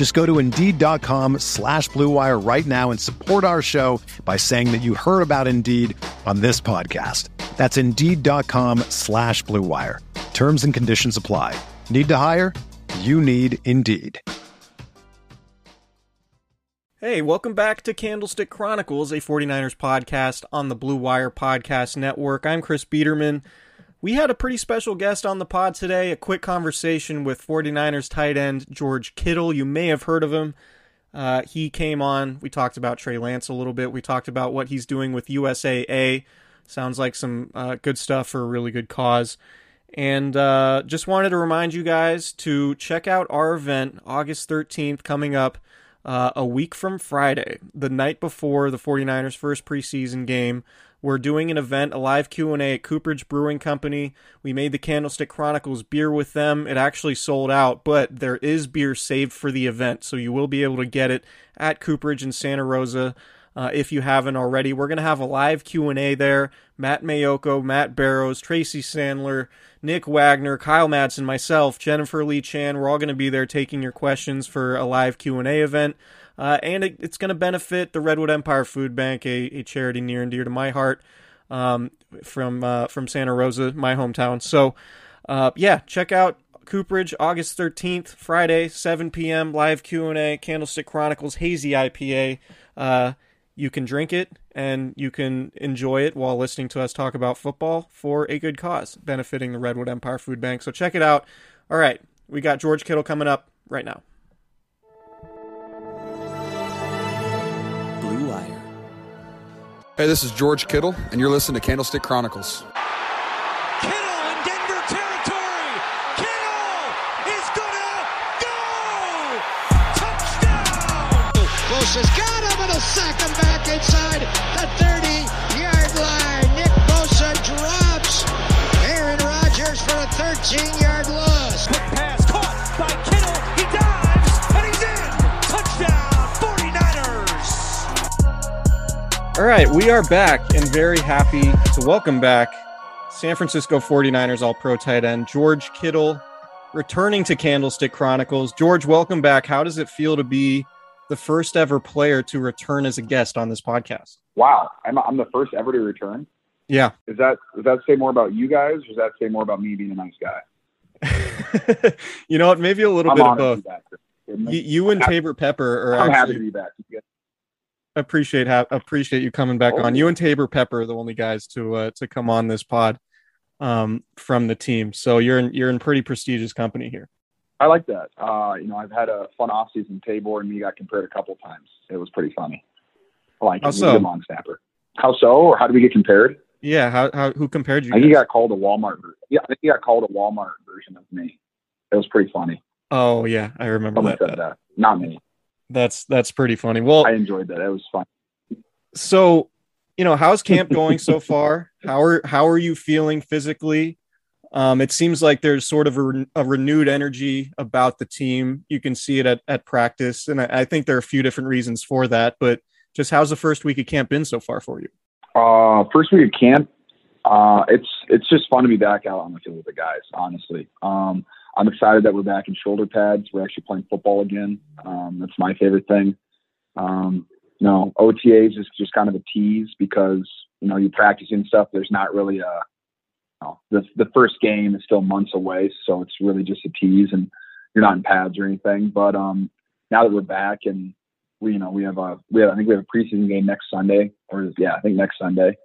Just go to Indeed.com slash BlueWire right now and support our show by saying that you heard about Indeed on this podcast. That's Indeed.com slash BlueWire. Terms and conditions apply. Need to hire? You need Indeed. Hey, welcome back to Candlestick Chronicles, a 49ers podcast on the Blue Wire Podcast Network. I'm Chris Biederman. We had a pretty special guest on the pod today, a quick conversation with 49ers tight end George Kittle. You may have heard of him. Uh, he came on. We talked about Trey Lance a little bit. We talked about what he's doing with USAA. Sounds like some uh, good stuff for a really good cause. And uh, just wanted to remind you guys to check out our event August 13th coming up uh, a week from Friday, the night before the 49ers' first preseason game. We're doing an event, a live Q&A at Cooperage Brewing Company. We made the Candlestick Chronicles beer with them. It actually sold out, but there is beer saved for the event, so you will be able to get it at Cooperage in Santa Rosa. Uh, if you haven't already, we're going to have a live Q&A there. Matt Maiocco, Matt Barrows, Tracy Sandler, Nick Wagner, Kyle Madsen, myself, Jennifer Lee Chan. We're all going to be there taking your questions for a live Q&A event. Uh, and it, it's going to benefit the Redwood Empire Food Bank, a, a charity near and dear to my heart um, from uh, from Santa Rosa, my hometown. So, uh, yeah, check out Cooperage August 13th, Friday, 7 p.m. live Q&A, Candlestick Chronicles Hazy IPA. Uh, you can drink it and you can enjoy it while listening to us talk about football for a good cause, benefiting the Redwood Empire Food Bank. So check it out. All right, we got George Kittle coming up right now. Hey, this is George Kittle, and you're listening to Candlestick Chronicles. Right, we are back and very happy to welcome back San Francisco 49ers All Pro tight end George Kittle returning to Candlestick Chronicles. George, welcome back. How does it feel to be the first ever player to return as a guest on this podcast? Wow, I'm, I'm the first ever to return. Yeah. Is that does that say more about you guys, or does that say more about me being a nice guy? you know what? Maybe a little I'm bit of both. You, you and Taybor Pepper are I'm happy to be back. Appreciate ha- appreciate you coming back Oh. on. You and Taybor Pepper are the only guys to uh, to come on this pod um, from the team. So you're in you're in pretty prestigious company here. I like that. Uh, you know, I've had a fun off season. Taybor and me got compared a couple times. It was pretty funny. I like How so? a long snapper. How so? Or how did we get compared? Yeah. How, how who compared you? I think he got called a Walmart. Yeah, I think he got called a Walmart version of me. It was pretty funny. Oh yeah, I remember Someone that. said that. Not me. That's that's pretty funny. Well, I enjoyed that. It was fun. so you know how's camp going so far how are how are you feeling physically um, it seems like there's sort of a, a renewed energy about the team you can see it at, at practice and I, I think there are a few different reasons for that but just how's the first week of camp been so far for you Uh, first week of camp, uh, it's it's just fun to be back out on the field with the guys. Honestly, um, I'm excited that we're back in shoulder pads. We're actually playing football again. Um, that's my favorite thing. Um, you know, OTAs is just kind of a tease because you know you're practicing stuff. There's not really a you know, the the first game is still months away, so it's really just a tease, and you're not in pads or anything. But um, now that we're back and we you know we have a we have I think we have a preseason game next Sunday or yeah I think next Sunday.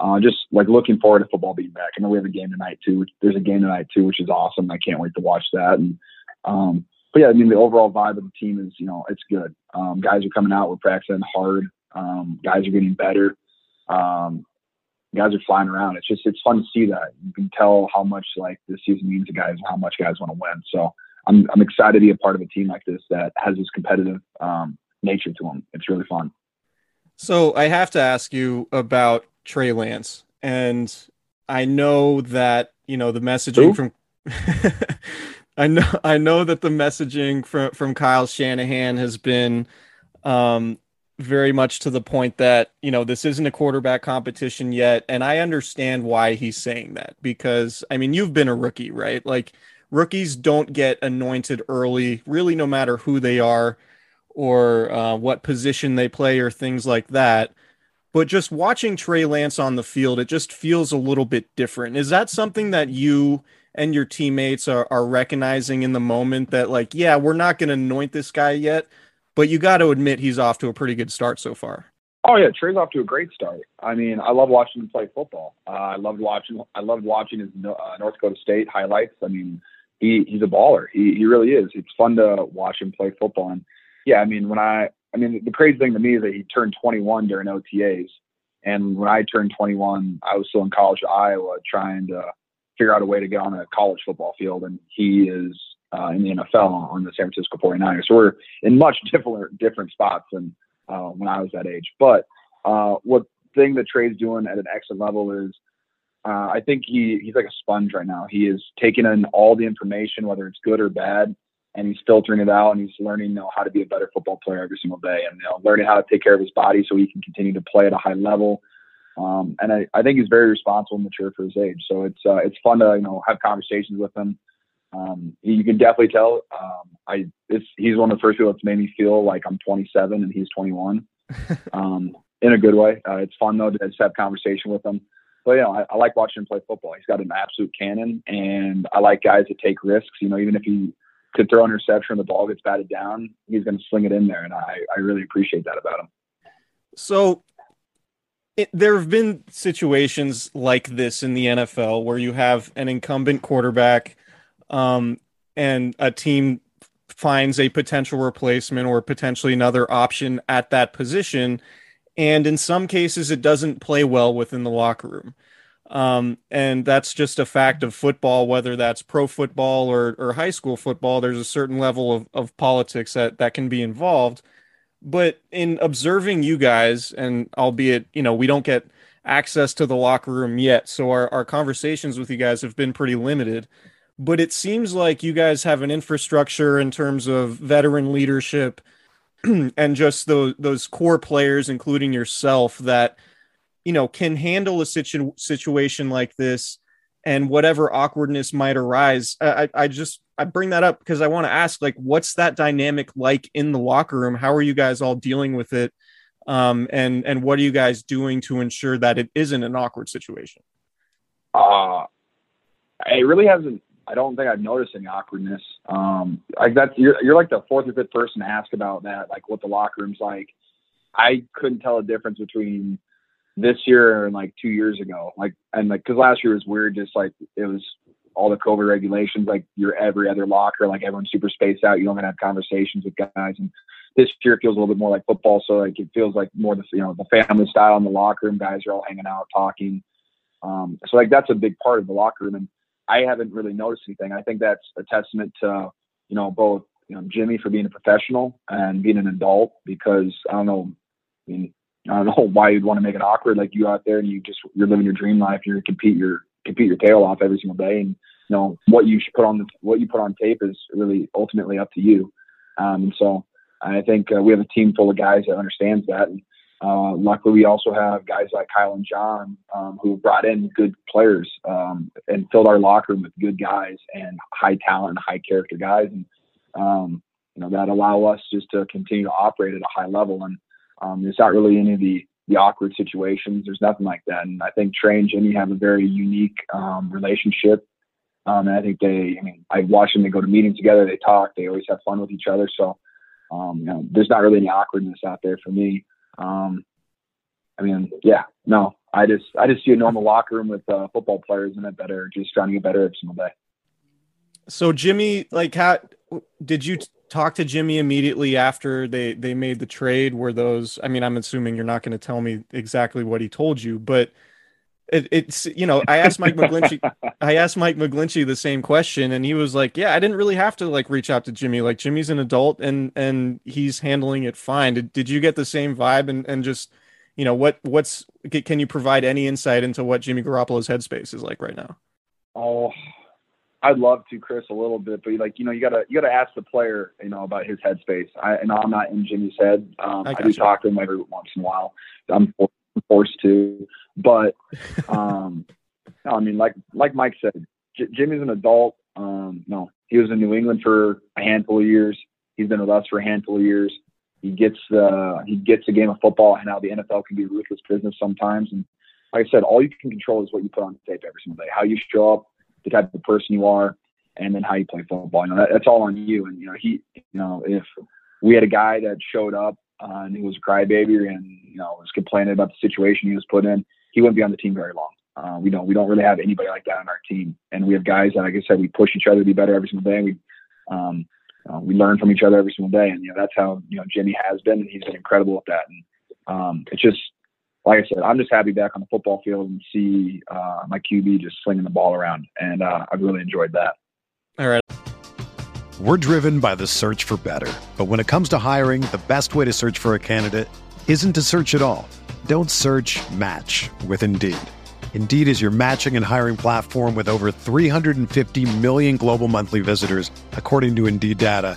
Uh, just like looking forward to football being back. I know we have a game tonight too. There's a game tonight too, which is awesome. I can't wait to watch that. And um, but yeah, I mean the overall vibe of the team is you know it's good. Um, guys are coming out. We're practicing hard. Um, guys are getting better. Um, guys are flying around. It's just it's fun to see that. You can tell how much like this season means to guys and how much guys want to win. So I'm I'm excited to be a part of a team like this that has this competitive um, nature to them. It's really fun. So I have to ask you about Trey Lance, and I know that you know the messaging Who? from. I know I know that the messaging from from Kyle Shanahan has been um, very much to the point that you know this isn't a quarterback competition yet, and I understand why he's saying that because I mean you've been a rookie, right? Like rookies don't get anointed early, really, no matter who they are or uh, what position they play or things like that. But just watching Trey Lance on the field, it just feels a little bit different. Is that something that you and your teammates are, are recognizing in the moment that, like, yeah, we're not going to anoint this guy yet, but you got to admit he's off to a pretty good start so far? Oh yeah, Trey's off to a great start. I mean, I love watching him play football. Uh, I loved watching. I loved watching his uh, North Dakota State highlights. I mean, he he's a baller. He he really is. It's fun to watch him play football. And yeah, I mean, when I I mean, the crazy thing to me is that he turned 21 during OTAs, and when I turned 21, I was still in college at Iowa trying to figure out a way to get on a college football field, and he is uh, in the NFL on the San Francisco 49ers. So we're in much different different spots than uh, when I was that age. But uh, what thing that Trey's doing at an excellent level is uh, I think he he's like a sponge right now. He is taking in all the information, whether it's good or bad, and he's filtering it out and he's learning you know, how to be a better football player every single day and you know, learning how to take care of his body so he can continue to play at a high level. Um, and I, I think he's very responsible and mature for his age. So it's uh, it's fun to you know have conversations with him. Um, you can definitely tell. Um, I it's, he's one of the first people that's made me feel like I'm 27 and he's 21. um, in a good way. Uh, it's fun though to just have conversation with him but you know, I, I like watching him play football. He's got an absolute cannon, and I like guys that take risks. You know, even if he could throw an interception the ball gets batted down, he's going to sling it in there, and I, I really appreciate that about him. So, it, there have been situations like this in the NFL where you have an incumbent quarterback, um, and a team finds a potential replacement or potentially another option at that position and in some cases it doesn't play well within the locker room. Um, and that's just a fact of football, whether that's pro football or, or high school football. There's a certain level of, of politics that, that can be involved. But in observing you guys, and albeit, you know, we don't get access to the locker room yet, so our, our conversations with you guys have been pretty limited. But it seems like you guys have an infrastructure in terms of veteran leadership and just those those core players, including yourself, that you know can handle a situ- situation like this and whatever awkwardness might arise. I, I just I bring that up because I want to ask, like, what's that dynamic like in the locker room? How are you guys all dealing with it? Um, and and what are you guys doing to ensure that it isn't an awkward situation? Uh, it really hasn't I don't think I've noticed any awkwardness. Um, like that's you're you're like the fourth or fifth person to ask about that, like what the locker room's like. I couldn't tell a difference between this year and like two years ago. Like and like because last year was weird, just like it was all the COVID regulations, like your every other locker, like everyone's super spaced out. You don't gonna have conversations with guys. And this year feels a little bit more like football, so like it feels like more the you know the family style in the locker room. Guys are all hanging out, talking. Um, so like that's a big part of the locker room. And I haven't really noticed anything. I think that's a testament to, you know, both, you know, Jimmy for being a professional and being an adult because I don't know, I mean, I don't know why you'd want to make it awkward. Like you out there and you just, you're living your dream life. You're compete your, compete your tail off every single day. And, you know, what you should put on the, what you put on tape is really ultimately up to you. Um, so I think uh, we have a team full of guys that understands that. And, uh, luckily, we also have guys like Kyle and John um, who brought in good players um, and filled our locker room with good guys and high talent and high character guys, and um, you know that allow us just to continue to operate at a high level. And um, not really any of the the awkward situations. There's nothing like that. And I think Trey and Jimmy have a very unique um, relationship. Um, and I think they, I mean, I watch them. They go to meetings together. They talk. They always have fun with each other. So, you know, there's not really any awkwardness out there for me. Um, I mean, yeah, no, I just I just see a normal locker room with uh, football players in it are just trying to get better every single day. So Jimmy, like, how did you talk to Jimmy immediately after they they made the trade? Were those? I mean, I'm assuming you're not going to tell me exactly what he told you, but it, it's you know, I asked Mike McGlinchey, I asked Mike McGlinchey the same question, and he was like, "Yeah, I didn't really have to like reach out to Jimmy. Like, Jimmy's an adult, and and he's handling it fine." Did did you get the same vibe and and just you know what what's can you provide any insight into what Jimmy Garoppolo's headspace is like right now? Oh, I'd love to, Chris, a little bit, but like you know, you gotta you gotta ask the player, you know, about his headspace. I and I'm not in Jimmy's head. Um, I, I, do talk to him every once in a while. I'm forced to, but um, no, I mean, like like Mike said, J- Jimmy's an adult. Um, no, he was in New England for a handful of years. He's been with us for a handful of years. He gets uh, he gets a game of football and how the NFL can be ruthless business sometimes. And like I said, all you can control is what you put on tape every single day, how you show up, the type of person you are, and then how you play football. You know, that, that's all on you. And you know, he, you know, if we had a guy that showed up uh, and he was a crybaby and you know was complaining about the situation he was put in, he wouldn't be on the team very long. Uh, we don't we don't really have anybody like that on our team, and we have guys that, like I said, we push each other to be better every single day. We um, uh, we learn from each other every single day, and you know that's how you know Jimmy has been, and he's been incredible at that. And um, it's just like I said, I'm just happy back on the football field and see uh, my QB just slinging the ball around, and uh, I've really enjoyed that. All right. We're driven by the search for better, but when it comes to hiring, the best way to search for a candidate isn't to search at all. Don't search. Match with Indeed. Indeed is your matching and hiring platform with over 350 million global monthly visitors, according to Indeed data,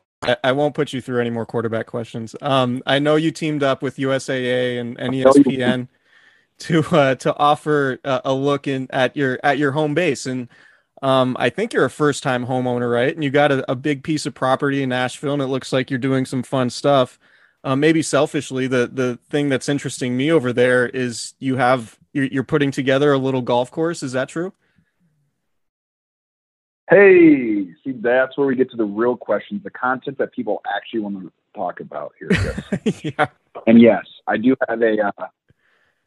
I, I, won't put you through any more quarterback questions. Um, I know you teamed up with USAA and, and ESPN to uh, to offer a, a look in at your at your home base, and um, I think you're a first time homeowner, right? And you got a, a, big piece of property in Nashville, and it looks like you're doing some fun stuff. Uh, maybe selfishly, the the thing that's interesting me over there is you have you're, you're putting together a little golf course. Is that true? Hey, see, that's where we get to the real questions, the content that people actually want to talk about here. yeah. And yes, I do have a. Uh,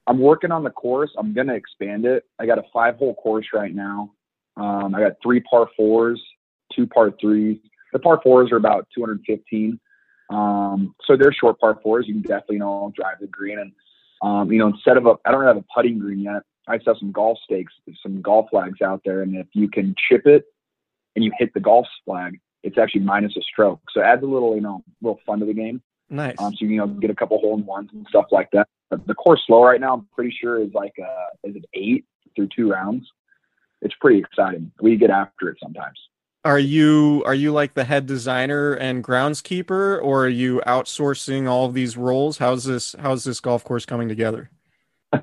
I'm working on the course. I'm going to expand it. I got a five hole course right now. Um, I got three par fours, two par threes. The par fours are about 215. Um, so they're short par fours. You can definitely, you know, drive the green. And, um, you know, instead of a, I don't have a putting green yet. I just have some golf stakes, some golf flags out there. And if you can chip it and you hit the golf flag, it's actually minus a stroke. So it adds a little, you know, little fun to the game. Nice. Um, so you, you know get a couple hole in ones and stuff like that. But the course slow right now, I'm pretty sure is like uh is it eight through two rounds. It's pretty exciting. We get after it sometimes. Are you are you like the head designer and groundskeeper, or are you outsourcing all of these roles? How's this how's this golf course coming together? uh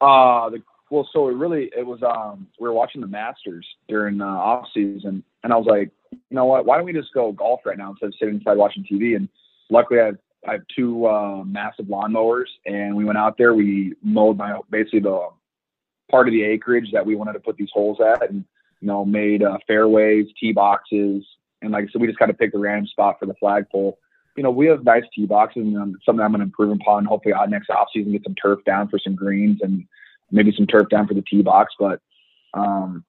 the well, so it really it was um we were watching the Masters during uh, off season, and I was like, you know what? Why don't we just go golf right now instead of sitting inside watching TV? And luckily, I have, I have two uh, massive lawnmowers, and we went out there. We mowed my basically the part of the acreage that we wanted to put these holes at, and you know, made uh, fairways, tee boxes, and like I said, we just kind of picked a random spot for the flagpole. You know, we have nice tee boxes, and um, something I'm going to improve upon. Hopefully, uh, next off season, get some turf down for some greens and maybe some turf down for the tee box. But um,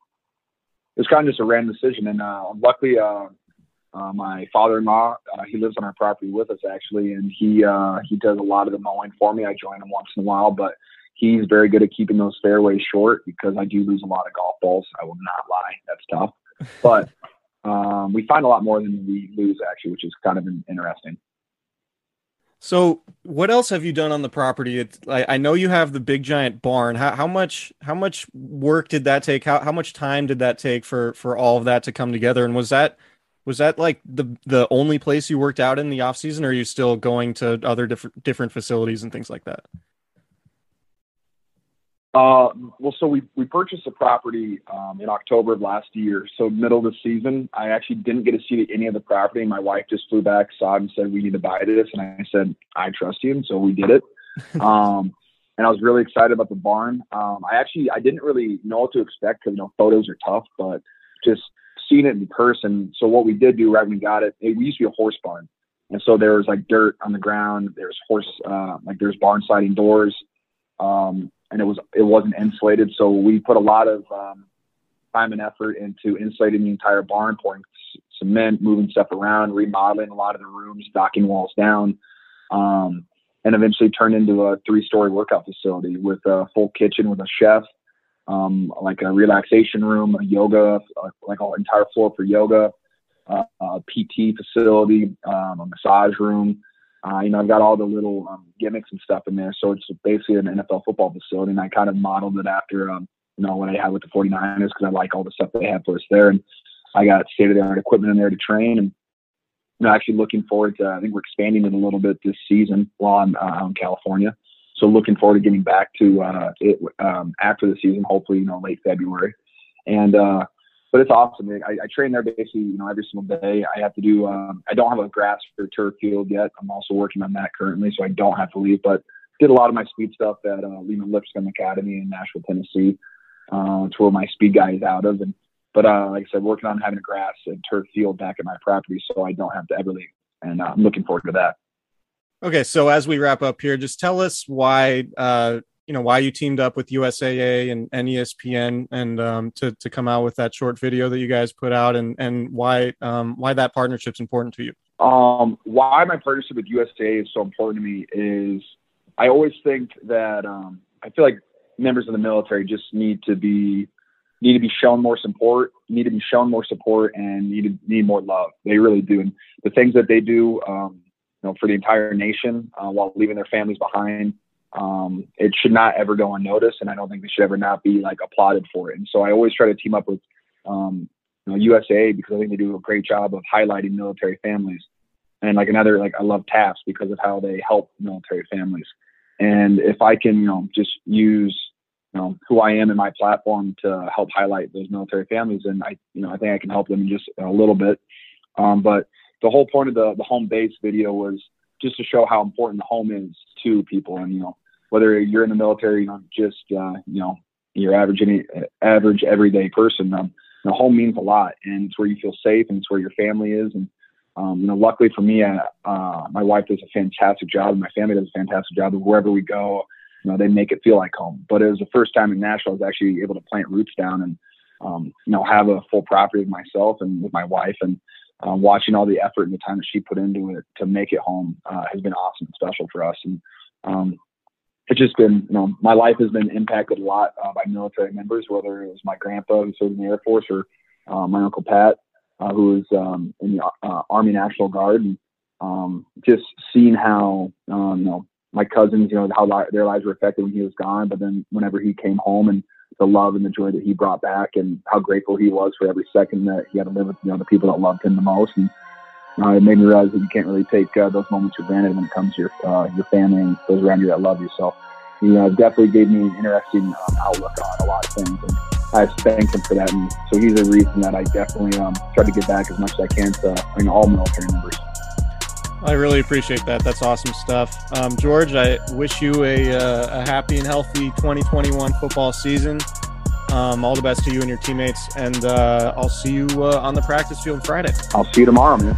it was kind of just a random decision, and uh, luckily, uh, uh, my father-in-law, uh, he lives on our property with us actually, and he uh, he does a lot of the mowing for me. I join him once in a while, but he's very good at keeping those fairways short because I do lose a lot of golf balls. I will not lie, that's tough. But um, we find a lot more than we lose actually, which is kind of interesting. So, what else have you done on the property? I, I know you have the big giant barn. How, how much how much work did that take? How how much time did that take for for all of that to come together? And was that was that like the the only place you worked out in the off season, or are you still going to other different different facilities and things like that? Uh, well, so we, we purchased the property um, in October of last year. So middle of the season, I actually didn't get to see any of the property. My wife just flew back, saw it, and said, "We need to buy this." And I said, "I trust you," and so we did it. um, and I was really excited about the barn. Um, I actually I didn't really know what to expect because you know photos are tough, but just seeing it in person. So what we did do right when we got it, it we used to be a horse barn, and so there was like dirt on the ground. There's horse uh, like there's barn sliding doors. Um, and it was it wasn't insulated. So we put a lot of um, time and effort into insulating the entire barn, pouring cement, moving stuff around, remodeling a lot of the rooms, knocking walls down, um, and eventually turned into a three-story workout facility with a full kitchen with a chef, um, like a relaxation room, a yoga, uh, like an entire floor for yoga, uh, a PT facility, um, a massage room. Uh, you know, I've got all the little um, gimmicks and stuff in there. So it's basically an NFL football facility. And I kind of modeled it after, um, you know, what I had with the 49ers because I like all the stuff they have for us there. And I got state of the art equipment in there to train. And, know, actually looking forward to, I think we're expanding it a little bit this season while I'm uh, in California. So looking forward to getting back to uh, it um, after the season, hopefully, you know, late February. And, uh, but it's awesome. I, I train there basically, you know, every single day. I have to do. Um, I don't have a grass or turf field yet. I'm also working on that currently, so I don't have to leave. But did a lot of my speed stuff at uh, Lehman Lipscomb Academy in Nashville, Tennessee. Uh, it's where my speed guy is out of, and but uh, like I said, working on having a grass and turf field back at my property, so I don't have to ever leave. And uh, I'm looking forward to that. Okay, so as we wrap up here, just tell us why uh, you know why you teamed up with USAA and, and ESPN and um, to to come out with that short video that you guys put out and and why um, why that partnership's important to you. Um, why my partnership with USAA is so important to me is I always think that um, I feel like members of the military just need to be need to be shown more support, need to be shown more support, and need to need more love. They really do, and the things that they do, um, you know, for the entire nation uh, while leaving their families behind um, it should not ever go unnoticed, and I don't think they should ever not be like applauded for it. And so I always try to team up with um, you know, USA because I think they do a great job of highlighting military families. And like another, like I love TAPS because of how they help military families. And if I can, you know, just use you know who I am in my platform to help highlight those military families, and I, you know, I think I can help them just a little bit. Um, but the whole point of the the home base video was just to show how important the home is to people, and you know, whether you're in the military, you know, just uh, you know, your average any average everyday person. Um, you home means a lot, and it's where you feel safe, and it's where your family is. And um, you know, luckily for me, uh, uh, my wife does a fantastic job, and my family does a fantastic job. of wherever we go, you know, they make it feel like home. But it was the first time in Nashville I was actually able to plant roots down and um, you know have a full property of myself and with my wife, and uh, watching all the effort and the time that she put into it to make it home uh, has been awesome and special for us. And um, it's just been, you know, my life has been impacted a lot uh, by military members, whether it was my grandpa who served in the Air Force or uh, my uncle Pat, uh, who was um, in the uh, Army National Guard, and um, just seeing how, um, you know, my cousins, you know, how li- their lives were affected when he was gone, but then whenever he came home and the love and the joy that he brought back, and how grateful he was for every second that he had to live with, you know, the people that loved him the most, and uh, it made me realize that you can't really take uh, those moments for granted when it comes to your uh, your family and those around you that love you. So, you know, definitely gave me an interesting um, outlook on a lot of things, and I thank him for that. And so he's a reason that I definitely um, try to give back as much as I can to you know, all military members. I really appreciate that. That's awesome stuff. Um, George, I wish you a, uh, a happy and healthy 2021 football season. Um, all the best to you and your teammates, and uh, I'll see you uh, on the practice field Friday. I'll see you tomorrow, man.